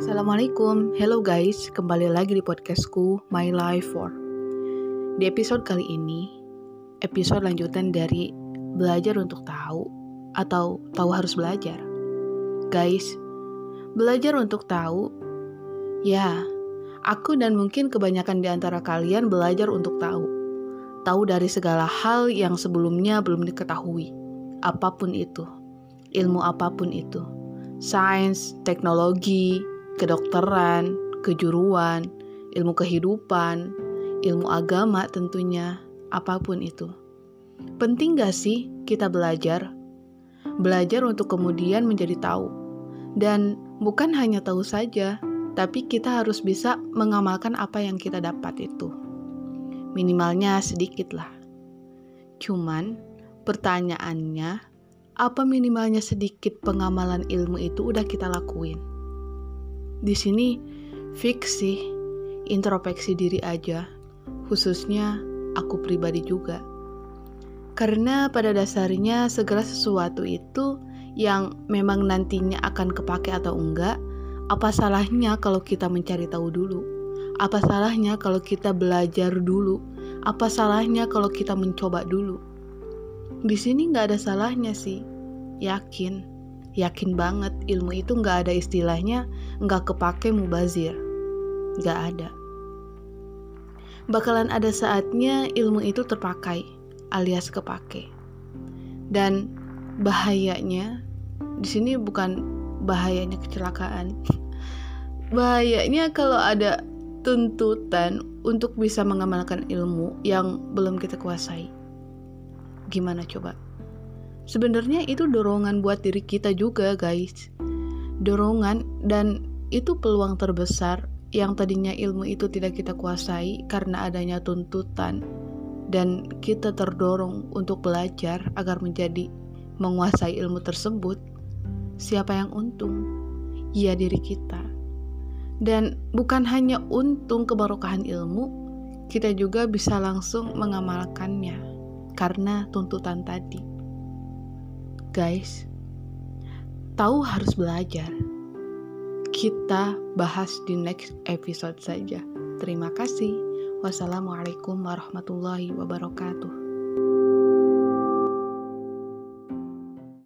Assalamualaikum, hello guys, kembali lagi di podcastku My Life for. Di episode kali ini, episode lanjutan dari belajar untuk tahu atau tahu harus belajar. Guys, belajar untuk tahu, ya, aku dan mungkin kebanyakan di antara kalian belajar untuk tahu. Tahu dari segala hal yang sebelumnya belum diketahui, apa pun itu, ilmu apa pun itu, sains, teknologi, kedokteran, kejuruan, ilmu kehidupan, ilmu agama tentunya, apa pun itu. Penting gak sih kita belajar? Belajar untuk kemudian menjadi tahu. Dan bukan hanya tahu saja, tapi kita harus bisa mengamalkan apa yang kita dapat itu. Minimalnya sedikit lah. Cuman, pertanyaannya, apa minimalnya sedikit pengamalan ilmu itu udah kita lakuin? Di sini fix sih introspeksi diri aja, khususnya aku pribadi juga. Karena pada dasarnya segala sesuatu itu yang memang nantinya akan kepake atau enggak, apa salahnya kalau kita mencari tahu dulu? Apa salahnya kalau kita belajar dulu? Apa salahnya kalau kita mencoba dulu? Di sini nggak ada salahnya sih, yakin yakin banget ilmu itu nggak ada istilahnya nggak kepake mubazir. Nggak ada. Bakalan ada saatnya ilmu itu terpakai alias kepake. Dan bahayanya di sini bukan bahayanya kecelakaan. Bahayanya kalau ada tuntutan untuk bisa mengamalkan ilmu yang belum kita kuasai. Gimana coba Sebenarnya itu dorongan buat diri kita juga, guys. Dorongan dan itu peluang terbesar yang tadinya ilmu itu tidak kita kuasai karena adanya tuntutan dan kita terdorong untuk belajar agar menjadi menguasai ilmu tersebut. Siapa yang untung? Ya diri kita. Dan bukan hanya untung kebarokahan ilmu, kita juga bisa langsung mengamalkannya karena tuntutan tadi. Guys, tahu harus belajar. Kita bahas di next episode saja. Terima kasih. Wassalamualaikum warahmatullahi wabarakatuh.